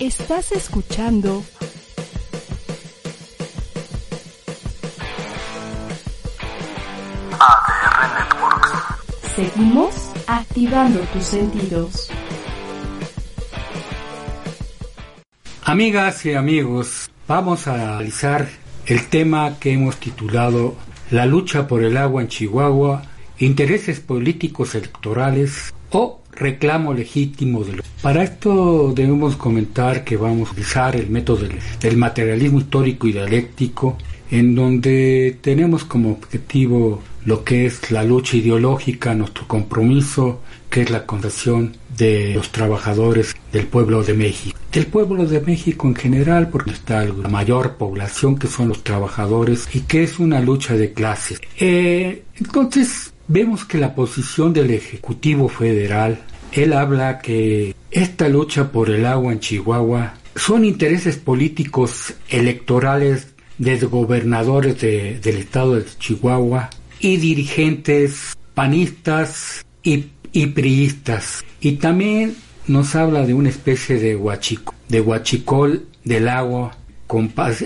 Estás escuchando ADR Networks. Seguimos activando tus sentidos. Amigas y amigos, vamos a analizar el tema que hemos titulado La lucha por el agua en Chihuahua, intereses políticos electorales o reclamo legítimo de los... Para esto debemos comentar que vamos a utilizar el método del, materialismo histórico y dialéctico, en donde tenemos como objetivo lo que es la lucha ideológica, nuestro compromiso, que es la condición de los trabajadores del pueblo de México. Del pueblo de México en general, porque está la mayor población que son los trabajadores y que es una lucha de clases. Eh, entonces, vemos que la posición del Ejecutivo Federal, él habla que esta lucha por el agua en Chihuahua son intereses políticos electorales de gobernadores de, del estado de Chihuahua y dirigentes panistas y, priistas. Y también nos habla de una especie de huachico, de huachicol del agua,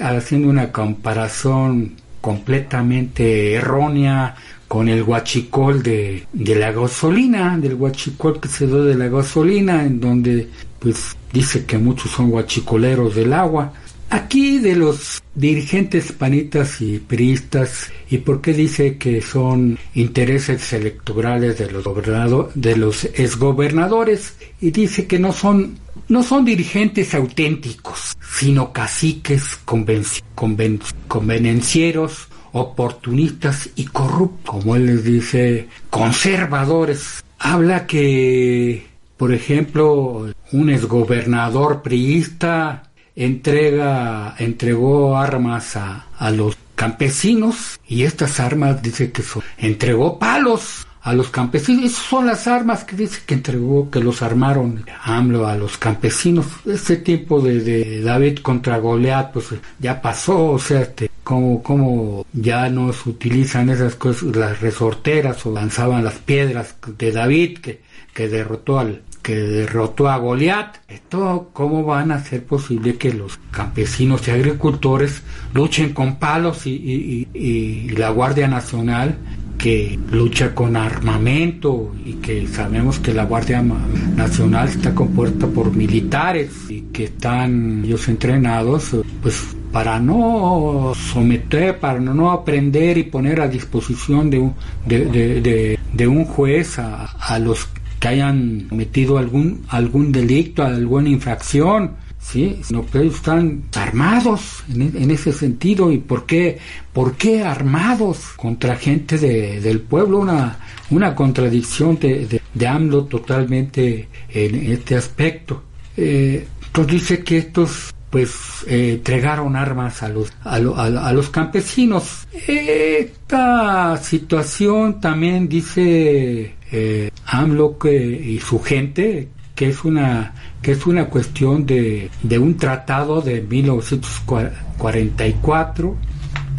haciendo una comparación completamente errónea con el huachicol de, de la gasolina, del huachicol que se da de la gasolina, en donde pues dice que muchos son huachicoleros del agua. Aquí de los dirigentes panitas y priistas, ¿y por qué dice que son intereses electorales de los gobernado, de los exgobernadores? Y dice que no son no son dirigentes auténticos, sino caciques convenencieros, oportunistas y corruptos, como él les dice, conservadores. Habla que, por ejemplo, un exgobernador priista entrega, entregó armas a, a los campesinos y estas armas dice que son, entregó palos a los campesinos. Esas son las armas que dice que entregó, que los armaron AMLO a los campesinos. Ese tiempo de, de David contra Goliat, pues ya pasó, o sea, este, como, como ya no se utilizan esas cosas, las resorteras o lanzaban las piedras de David que, que derrotó al, que derrotó a Goliat. Esto, ¿cómo van a ser posible que los campesinos y agricultores luchen con palos y, y, la Guardia Nacional que lucha con armamento y que sabemos que la Guardia Nacional está compuesta por militares y que están ellos entrenados pues para no someter, para no aprender y poner a disposición de un, de, de, de, un juez a, a los que hayan cometido algún, algún delito, alguna infracción, ¿sí? sino que ellos están armados en, en, ese sentido. ¿Y por qué, por qué armados contra gente de, del pueblo? Una, una contradicción de, de, AMLO totalmente en este aspecto. Eh, entonces dice que estos pues eh, entregaron armas a los a, lo, a, a, los campesinos esta situación también dice eh, AMLO que, y su gente que es una que es una cuestión de, de un tratado de 1944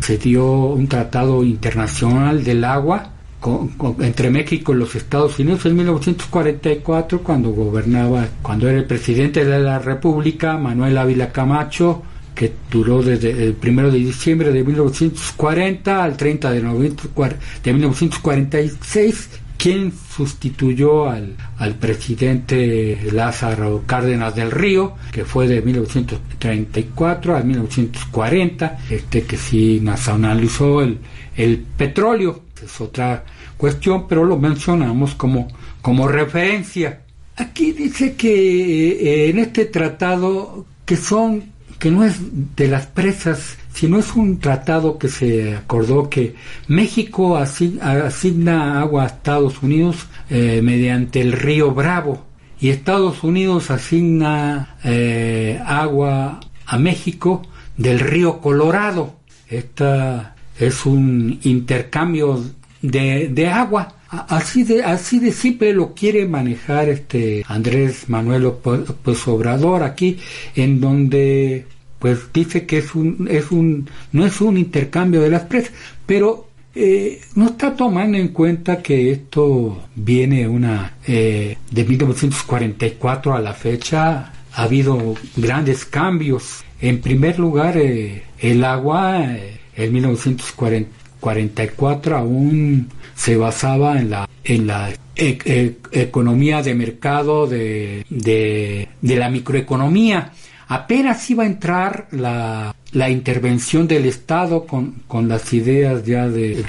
se dio un tratado internacional del agua con, entre México y los Estados Unidos en 1944 cuando gobernaba cuando era el presidente de la República Manuel Ávila Camacho que duró desde el 1 de diciembre de 1940 al 30 de noviembre de 1946 quien sustituyó al, al, presidente Lázaro Cárdenas del Río, que fue de 1934 a 1940, este que sí nacionalizó el, el petróleo, es otra cuestión, pero lo mencionamos como, como referencia. Aquí dice que eh, en este tratado que son que no es de las presas, sino es un tratado que se acordó que México asigna agua a Estados Unidos eh, mediante el río Bravo y Estados Unidos asigna eh, agua a México del río Colorado. Esta es un intercambio de, de agua. Así de, así de simple lo quiere manejar este Andrés Manuel López Obrador aquí, en donde pues dice que es un, es un, no es un intercambio de las presas, pero eh, no está tomando en cuenta que esto viene una eh, de 1944 a la fecha ha habido grandes cambios. En primer lugar, eh, el agua eh, en 1940 44 aún se basaba en la, en la e, e economía de mercado, de, de, de, la microeconomía. Apenas iba a entrar la, la intervención del Estado con, con, las ideas ya de,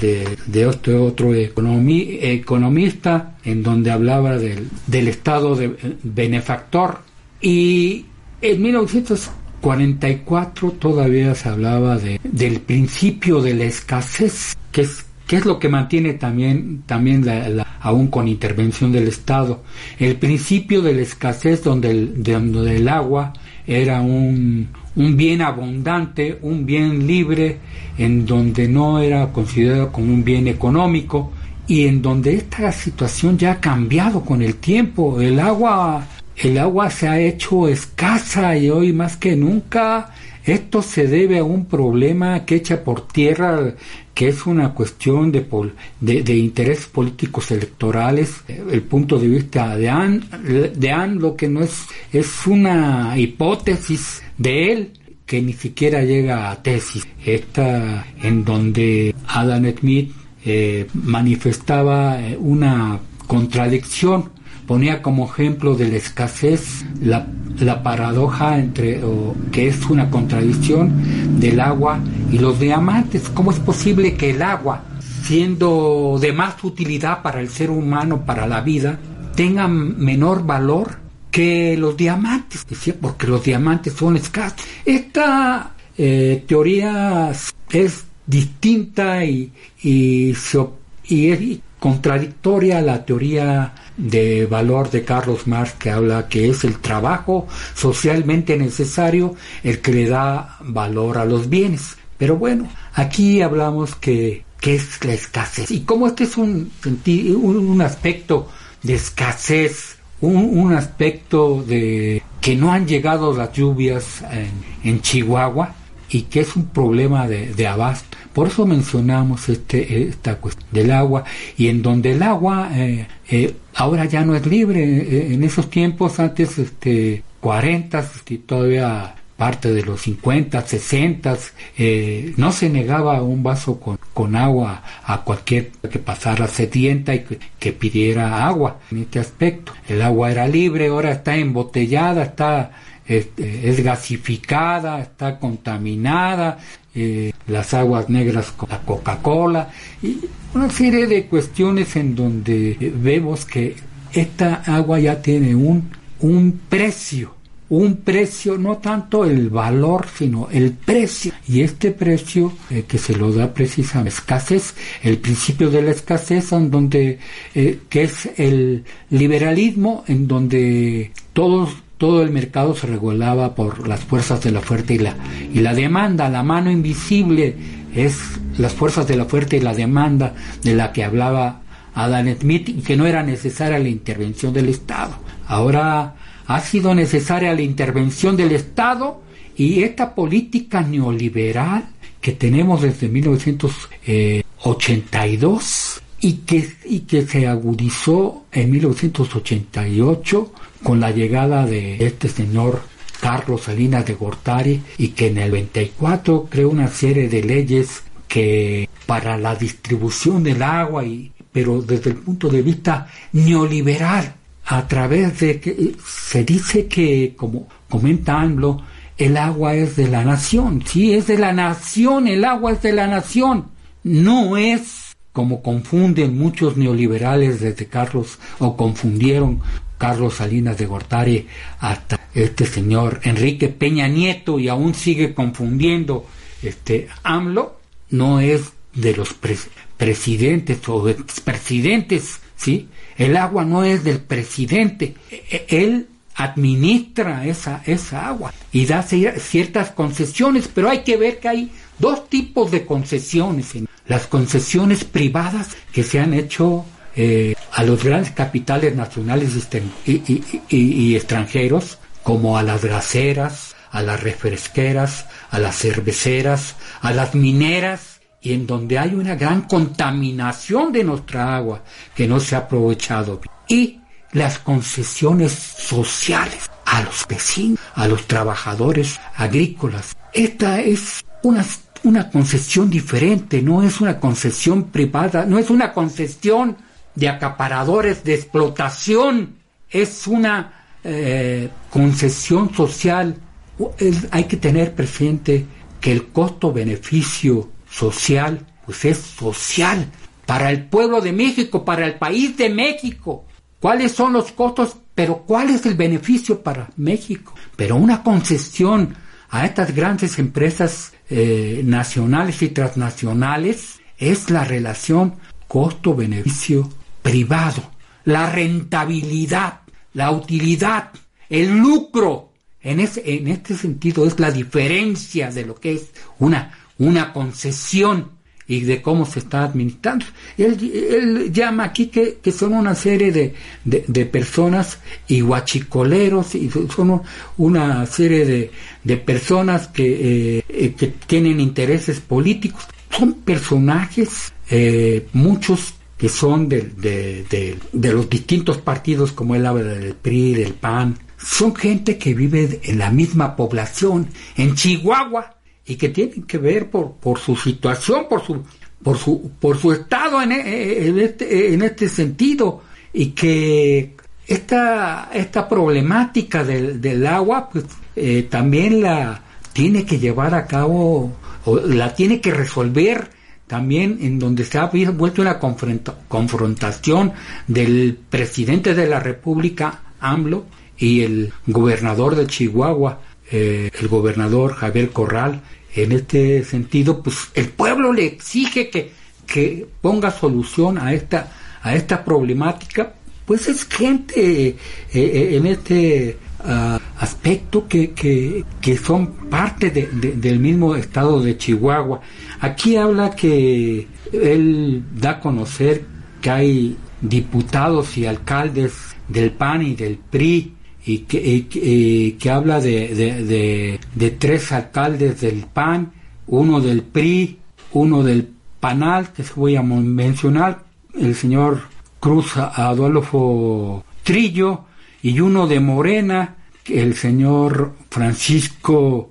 de, este otro economista, en donde hablaba del, del Estado de, eh, benefactor. Y en 1900 1944 todavía se hablaba de, del principio de la escasez que es ¿Qué es lo que mantiene también, también la, aún con intervención del Estado? El principio de la escasez donde el, donde el agua era un, un bien abundante, un bien libre, en donde no era considerado como un bien económico y en donde esta situación ya ha cambiado con el tiempo. El agua, el agua se ha hecho escasa y hoy más que nunca esto se debe a un problema que echa por tierra que es una cuestión de, de, de, intereses políticos electorales, el punto de vista de Anne, de lo que no es, es una hipótesis de él que ni siquiera llega a tesis. Esta en donde Adam Smith eh, manifestaba eh, una contradicción ponía como ejemplo de la escasez la, la paradoja entre, que es una contradicción del agua y los diamantes. ¿Cómo es posible que el agua, siendo de más utilidad para el ser humano, para la vida, tenga menor valor que los diamantes? Porque los diamantes son escasos. Esta eh, teoría es distinta y, y, y contradictoria a la teoría de valor de Carlos Marx que habla que es el trabajo socialmente necesario el que le da valor a los bienes. Pero bueno, aquí hablamos que, que es la escasez. Y como este es un, un aspecto de escasez, un, un, aspecto de que no han llegado las lluvias en, en Chihuahua y que es un problema de, de abasto, por eso mencionamos este, esta cuestión del agua y en donde el agua eh, eh, ahora ya no es libre. Eh, en esos tiempos, antes, este, 40, este, todavía parte de los 50, 60, no se negaba un vaso con, con, agua a cualquier que pasara sedienta y que, pidiera agua. En este aspecto, el agua era libre, ahora está embotellada, está este, es gasificada, está contaminada, eh, las aguas negras con la Coca-Cola y una serie de cuestiones en donde vemos que esta agua ya tiene un, un precio, un precio, no tanto el valor, sino el precio. Y este precio eh, que se lo da precisamente escasez, el principio de la escasez, en donde, eh, que es el liberalismo, en donde todos todo el mercado se regulaba por las fuerzas de la oferta y la, y la demanda. La mano invisible es las fuerzas de la oferta y la demanda de la que hablaba Adam Smith y que no era necesaria la intervención del Estado. Ahora ha sido necesaria la intervención del Estado y esta política neoliberal que tenemos desde 1982 y que, y que se agudizó en 1988 con la llegada de este señor Carlos Salinas de Gortari y que en el 94 creó una serie de leyes que para la distribución del agua y pero desde el punto de vista neoliberal a través de que se dice que como comenta AMLO el agua es de la nación. Sí es de la nación el agua es de la nación. No es como confunden muchos neoliberales desde Carlos o confundieron Carlos Salinas de Gortari hasta este señor Enrique Peña Nieto y aún sigue confundiendo este AMLO no es de los presidentes o expresidentes, ¿sí? El agua no es del presidente, e-, él administra esa, esa agua y da ciertas concesiones, pero hay que ver que hay dos tipos de concesiones. Las concesiones privadas que se han hecho eh, a los grandes capitales nacionales y, extranjeros, como a las gaseras, a las refresqueras, a las cerveceras, a las mineras, y en donde hay una gran contaminación de nuestra agua que no se ha aprovechado. Y las concesiones sociales, a los vecinos, a los trabajadores agrícolas. Esta es una, una concesión diferente, no es una concesión privada, no es una concesión de acaparadores de explotación, es una eh, concesión social. hay que tener presente que el costo-beneficio social pues es social para el pueblo de México, para el país de México. ¿Cuáles son los costos? Pero ¿cuál es el beneficio para México? Pero una concesión a estas grandes empresas eh, nacionales y transnacionales es la relación costo-beneficio privado, la rentabilidad, la utilidad, el lucro. En, en este sentido es la diferencia de lo que es una, una concesión y de cómo se está administrando. Él, llama aquí que, son una serie de, de, personas y guachicoleros, y son una serie de, personas que, eh, que, tienen intereses políticos. Son personajes, eh, muchos que son de, de, de, los distintos partidos, como él habla del PRI, del PAN, son gente que vive en la misma población, en Chihuahua, y que tienen que ver por, por su situación, por su, por su, por su estado en, en, este, en este sentido, y que esta, esta problemática del, del agua, pues eh, también la tiene que llevar a cabo, o la tiene que resolver también en donde se ha vuelto una confrontación del presidente de la República, AMLO, y el gobernador de Chihuahua, eh, el gobernador Javier Corral. En este sentido, pues el pueblo le exige que, que ponga solución a esta, a esta problemática, pues es gente eh, eh, en este ah, aspecto que, que, que, son parte del mismo estado de Chihuahua. Aquí habla que él da a conocer que hay diputados y alcaldes del PAN y del PRI y que, que habla de, de, tres alcaldes del PAN, uno del PRI, uno del PANAL, que voy a mencionar, el señor Cruz Adolfo Trillo, y uno de Morena, el señor Francisco,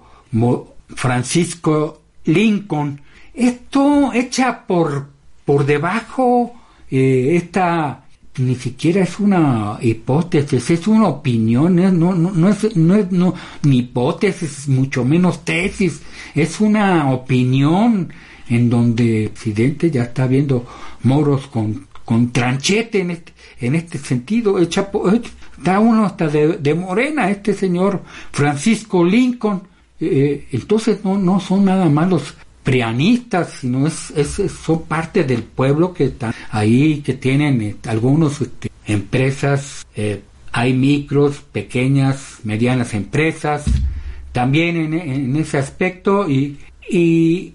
Francisco Lincoln, esto echa por, por debajo eh, esta ni siquiera es una hipótesis, es una opinión, no, no, no, es, no es no, ni hipótesis, mucho menos tesis, es una opinión en donde el presidente ya está viendo moros con, con tranchete en este, en este sentido, echa, está uno hasta de, morena, este señor Francisco Lincoln, eh, entonces no, no son nada más los prianistas, sino es, son parte del pueblo que están ahí, que tienen eh, algunos este, empresas, eh, hay micros, pequeñas, medianas empresas, también en, ese aspecto y, y,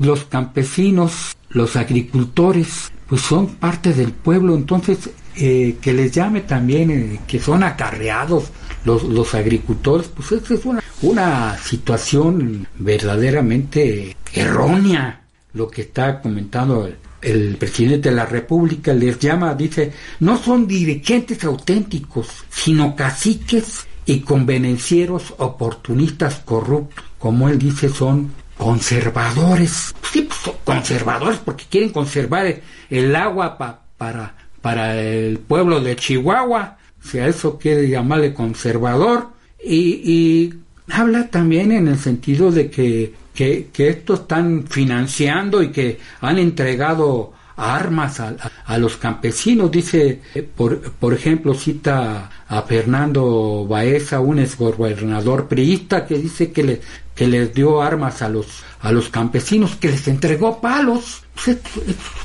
los campesinos, los agricultores, pues son parte del pueblo, entonces eh, que les llame también que son acarreados los, los agricultores, pues esa es una, una situación verdaderamente errónea lo que está comentando el, presidente de la República, les llama, dice, no son dirigentes auténticos, sino caciques y convenencieros oportunistas corruptos, como él dice, son conservadores. Sí, pues conservadores porque quieren conservar el, agua para, para el pueblo de Chihuahua, si a eso quiere llamarle conservador, y, y habla también en el sentido de que que, que estos están financiando y que han entregado armas a, los campesinos. Dice, eh, por, por, ejemplo, cita a Fernando Baeza, un exgobernador priista, que dice que, le, que les dio armas a los, a los campesinos, que les entregó palos. Pues estos,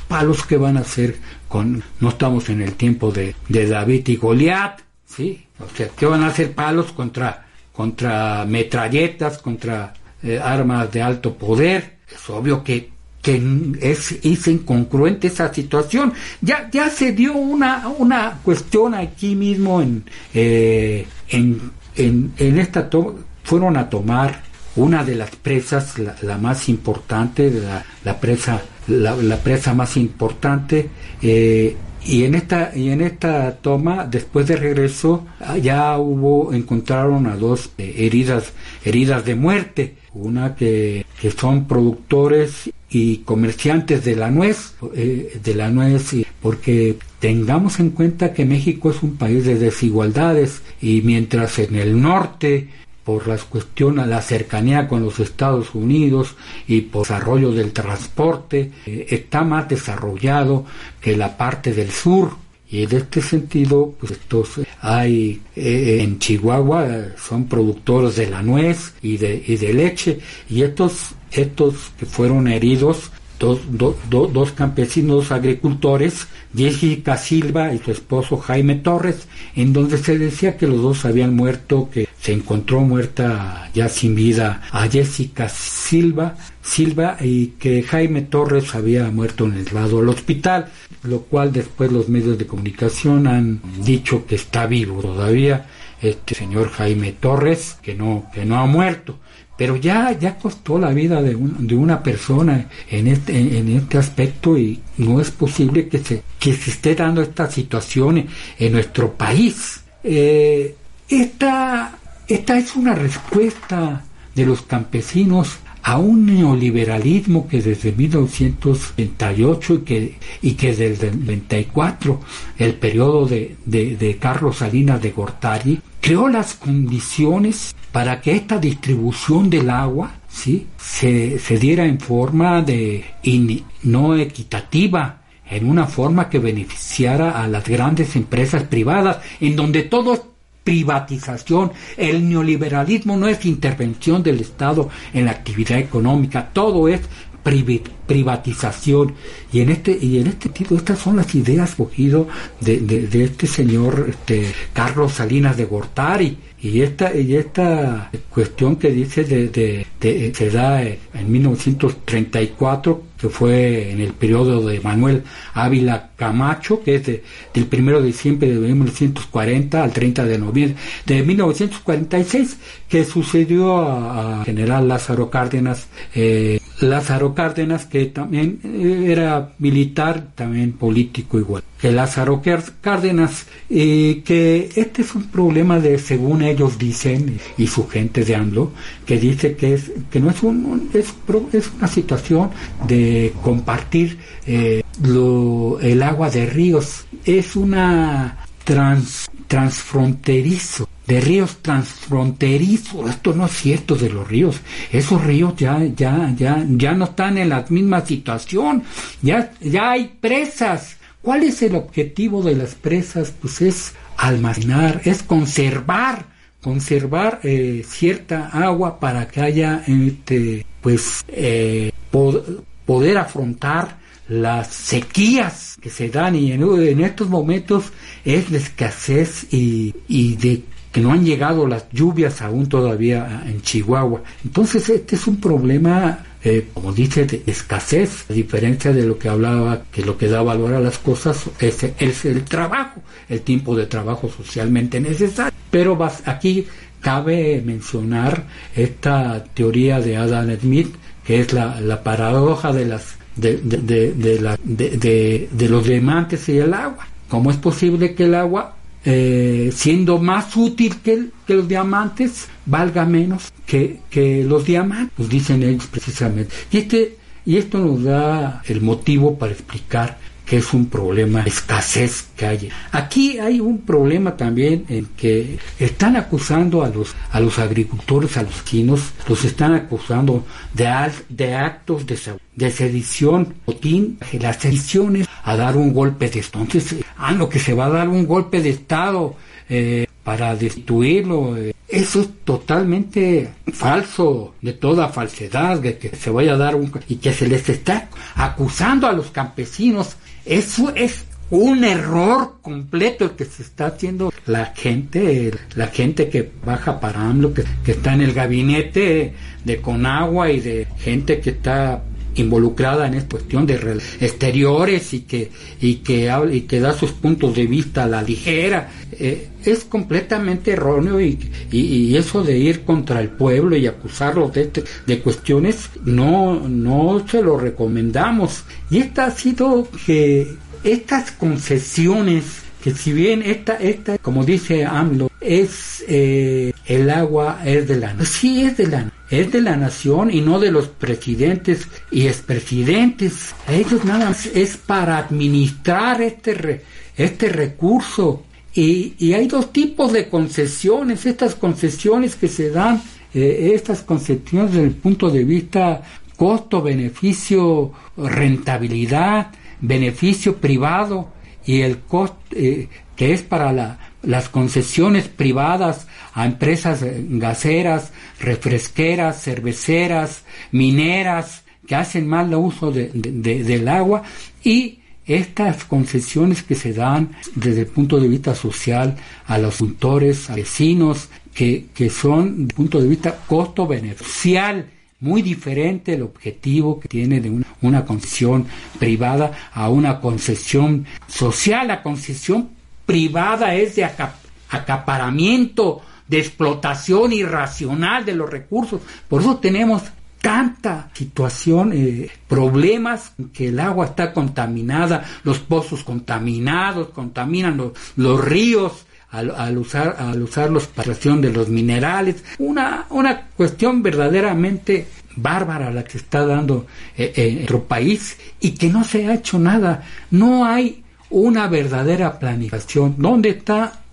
palos que van a hacer con, no estamos en el tiempo de, de David y Goliat, ¿sí? O sea, ¿qué van a hacer palos contra, contra metralletas, contra eh, armas de alto poder. Es obvio que, que es, es, incongruente esa situación. Ya, ya se dio una, una cuestión aquí mismo en, eh, en, en, esta fueron a tomar una de las presas, la, más importante, la, la presa, la, presa más importante, eh, y en esta y en esta toma después de regreso ya hubo encontraron a dos eh, heridas heridas de muerte. Una que, que son productores y comerciantes de la nuez eh, de la nuez porque tengamos en cuenta que México es un país de desigualdades y mientras en el norte por las cuestiones, la cercanía con los Estados Unidos y por desarrollo del transporte, eh, está más desarrollado que la parte del sur. Y en este sentido, pues estos hay eh, en Chihuahua son productores de la nuez y de, y de leche y estos estos que fueron heridos dos, dos campesinos agricultores, Jessica Silva y su esposo Jaime Torres, en donde se decía que los dos habían muerto, que se encontró muerta ya sin vida a Jessica Silva, Silva y que Jaime Torres había muerto en el lado del hospital, lo cual después los medios de comunicación han dicho que está vivo todavía este señor Jaime Torres, que no, que no ha muerto pero ya, ya costó la vida de, de una persona en este, en, este aspecto y no es posible que se, que se esté dando esta situación en, nuestro país. Eh, esta, esta es una respuesta de los campesinos a un neoliberalismo que desde 1938 y que, y que desde el 94, el periodo de, de, de Carlos Salinas de Gortari, creó las condiciones para que esta distribución del agua ¿sí? se, se diera en forma de no equitativa, en una forma que beneficiara a las grandes empresas privadas, en donde todo es privatización. El neoliberalismo no es intervención del Estado en la actividad económica, todo es privatización y en este y en este sentido estas son las ideas cogido de, de, este señor este, Carlos Salinas de Gortari y esta, y esta cuestión que dice de, se da en 1934, que fue en el periodo de Manuel Ávila Camacho, que es del 1 de diciembre de 1940 al 30 de noviembre de 1946, que sucedió a, general Lázaro Cárdenas. Eh, Lázaro Cárdenas, que también eh, era militar, también político igual que Lázaro Cárdenas, eh, que este es un problema de, según ellos dicen, y su gente de AMLO, que dice que, es, que no es, un, es, es una situación de compartir eh, lo, el agua de ríos, es una trans, transfronterizo de ríos transfronterizos. Esto no es cierto de los ríos. Esos ríos ya, ya, ya, ya no están en la misma situación. Ya, ya hay presas ¿Cuál es el objetivo de las presas? Pues es almacenar, es conservar, conservar eh, cierta agua para que haya, este, pues, eh, poder afrontar las sequías que se dan y en, estos momentos es la escasez y, y de que no han llegado las lluvias aún todavía en Chihuahua. Entonces este es un problema eh, como dice, de escasez, a diferencia de lo que hablaba, que lo que da valor a las cosas es, el trabajo, el tiempo de trabajo socialmente necesario. Pero aquí cabe mencionar esta teoría de Adam Smith, que es la, la paradoja de las de, de, de, la, de, los diamantes y el agua. ¿Cómo es posible que el agua eh, siendo más útil que, que, los diamantes, valga menos que, los diamantes, pues dicen ellos precisamente. Y, este, y esto nos da el motivo para explicar que es un problema de escasez que hay. Aquí hay un problema también en que están acusando a los a los agricultores, a los chinos, los están acusando de, de actos de, sedición, botín, las sediciones a dar un golpe de Estado. Entonces, ah, lo que se va a dar un golpe de Estado eh, para destruirlo. Eh, eso es totalmente falso, de toda falsedad, de que se vaya a dar un... y que se les está acusando a los campesinos eso es un error completo el que se está haciendo la gente, la gente que baja para AMLO, que, que está en el gabinete de Conagua y de gente que está involucrada en esta cuestión de exteriores y que y que y que da sus puntos de vista a la ligera eh, es completamente erróneo y, y, eso de ir contra el pueblo y acusarlo de, este, de cuestiones no no se lo recomendamos y esta ha sido que estas concesiones que si bien esta, esta, como dice AMLO, es eh, el agua es de la nación. Sí es de la es de la nación y no de los presidentes y expresidentes. Ellos nada más es para administrar este este recurso. Y, y, hay dos tipos de concesiones, estas concesiones que se dan, eh, estas concesiones desde el punto de vista costo, beneficio, rentabilidad, beneficio privado y el costo eh, que es para la, las concesiones privadas a empresas gaseras, refresqueras, cerveceras, mineras, que hacen mal uso de, del agua y estas concesiones que se dan desde el punto de vista social a los cultores, a vecinos, que, que son, desde el punto de vista costo-beneficial, muy diferente el objetivo que tiene de una, concesión privada a una concesión social. La concesión privada es de acaparamiento, de explotación irracional de los recursos. Por eso tenemos tanta situación, eh, problemas, que el agua está contaminada, los pozos contaminados, contaminan los, los ríos, al, usar al usar la extracción de los minerales una una cuestión verdaderamente bárbara la que está dando eh, en nuestro país y que no se ha hecho nada no hay una verdadera planificación dónde está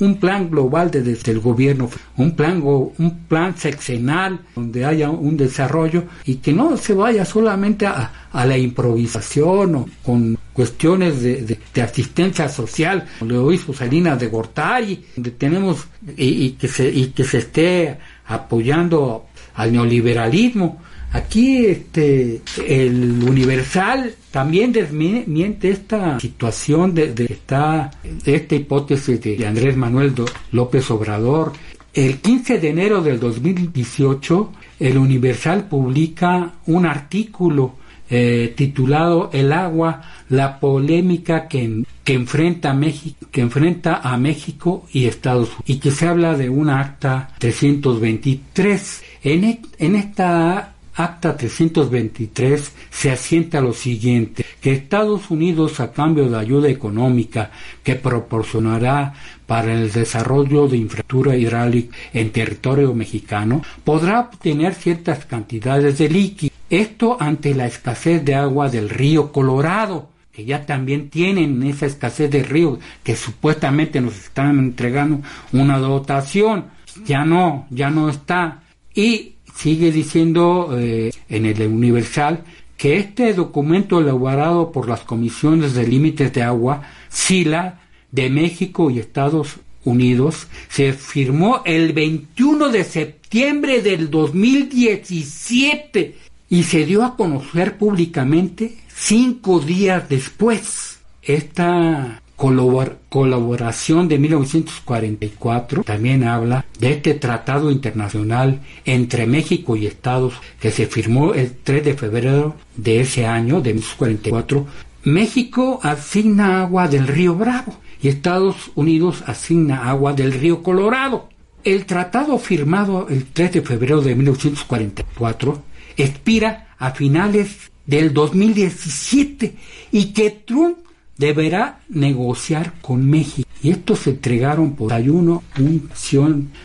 un plan global desde el gobierno, un plan, un plan sexenal donde haya un desarrollo y que no se vaya solamente a, la improvisación o con cuestiones de, asistencia social, lo hizo Salinas de Gortari, tenemos y, que se, y que se esté apoyando al neoliberalismo. Aquí este, el Universal también desmiente esta situación de, esta, esta hipótesis de Andrés Manuel López Obrador. El 15 de enero del 2018, el Universal publica un artículo eh, titulado El agua, la polémica que, que, enfrenta México, que enfrenta a México y Estados Unidos, y que se habla de un acta 323. En, e, en esta Acta 323 se asienta lo siguiente, que Estados Unidos a cambio de ayuda económica que proporcionará para el desarrollo de infraestructura hidráulica en territorio mexicano, podrá obtener ciertas cantidades de líquido. Esto ante la escasez de agua del río Colorado, que ya también tienen esa escasez de río, que supuestamente nos están entregando una dotación. Ya no, ya no está. Y sigue diciendo eh, en el Universal que este documento elaborado por las comisiones de límites de agua, SILA, de México y Estados Unidos, se firmó el 21 de septiembre del 2017 y se dio a conocer públicamente cinco días después. Esta colaboración de 1944 también habla de este tratado internacional entre México y Estados que se firmó el 3 de febrero de ese año, de 1944. México asigna agua del río Bravo y Estados Unidos asigna agua del río Colorado. El tratado firmado el 3 de febrero de 1944 expira a finales del 2017 y que Trump deberá negociar con México. Y estos se entregaron por ayuno un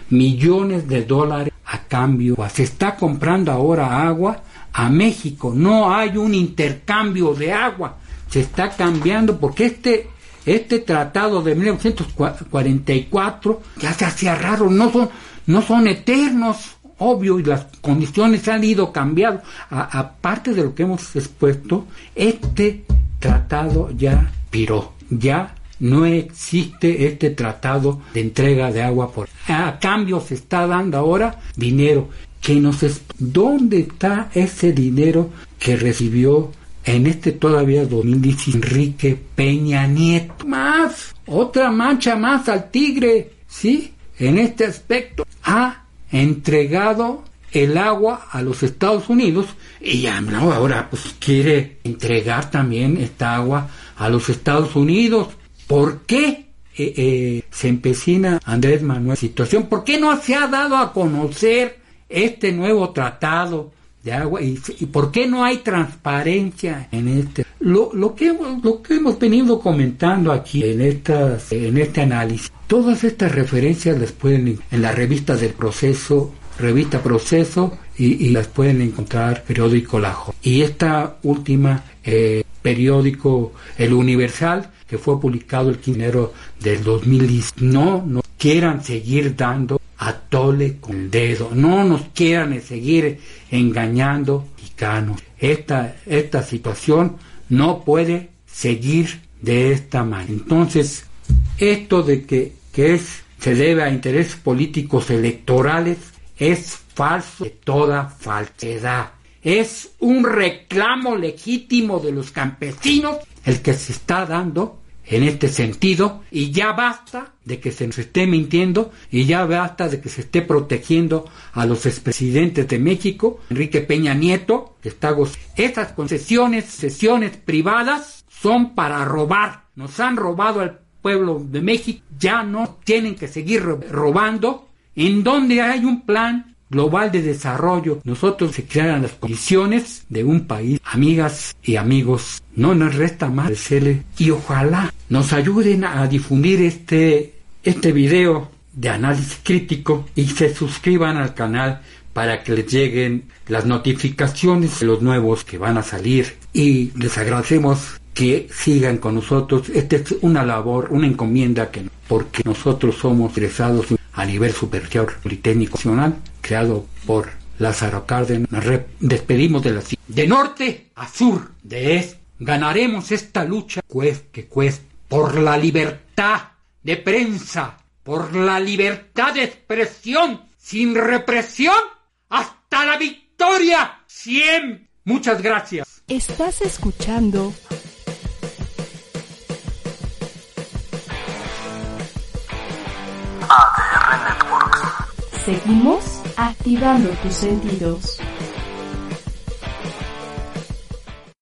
millones de dólares a cambio. Se está comprando ahora agua a México. No hay un intercambio de agua. Se está cambiando porque este, este tratado de 1944 ya se hacía raro. No son, no son eternos obvio y las condiciones han ido cambiando. Aparte de lo que hemos expuesto, este tratado ya pero ya no existe este tratado de entrega de agua por a cambio se está dando ahora dinero nos es dónde está ese dinero que recibió en este todavía 2010 Enrique Peña Nieto. Más otra mancha más al tigre sí en este aspecto ha entregado el agua a los Estados Unidos y ahora pues quiere entregar también esta agua a los Estados Unidos. ¿Por qué eh, eh, se empecina Andrés Manuel situación? ¿Por qué no se ha dado a conocer este nuevo tratado de agua y, por qué no hay transparencia en este lo, lo que hemos, lo que hemos venido comentando aquí en estas en este análisis todas estas referencias las pueden en la revista del proceso revista proceso y, las pueden encontrar periódico La Jo- y esta última eh, periódico El Universal que fue publicado el 15 de enero del 2010 no nos quieran seguir dando a tole con el dedo. No nos quieran seguir engañando mexicanos esta esta situación no puede seguir de esta manera. Entonces esto de que, que es se debe a intereses políticos electorales es falso de toda falsedad. Es un reclamo legítimo de los campesinos el que se está dando en este sentido y ya basta de que se nos esté mintiendo y ya basta de que se esté protegiendo a los expresidentes de México, Enrique Peña Nieto, que está Estas concesiones, sesiones privadas son para robar. Nos han robado al pueblo de México, ya no tienen que seguir ro- robando. En donde hay un plan global de desarrollo, nosotros se crean las condiciones de un país. Amigas y amigos, no nos resta más decirle y ojalá nos ayuden a difundir este, este video de análisis crítico y se suscriban al canal para que les lleguen las notificaciones de los nuevos que van a salir y les agradecemos que sigan con nosotros. Esta es una labor, una encomienda que porque nosotros somos egresados a nivel superior politécnico nacional creado por Lázaro Cárdenas. Nos re- despedimos de la de norte a sur, de este. Ganaremos esta lucha cueste que cueste por la libertad de prensa, por la libertad de expresión sin represión hasta la victoria. Siempre. Muchas gracias. Estás escuchando ADR Networks. Seguimos activando tus sentidos.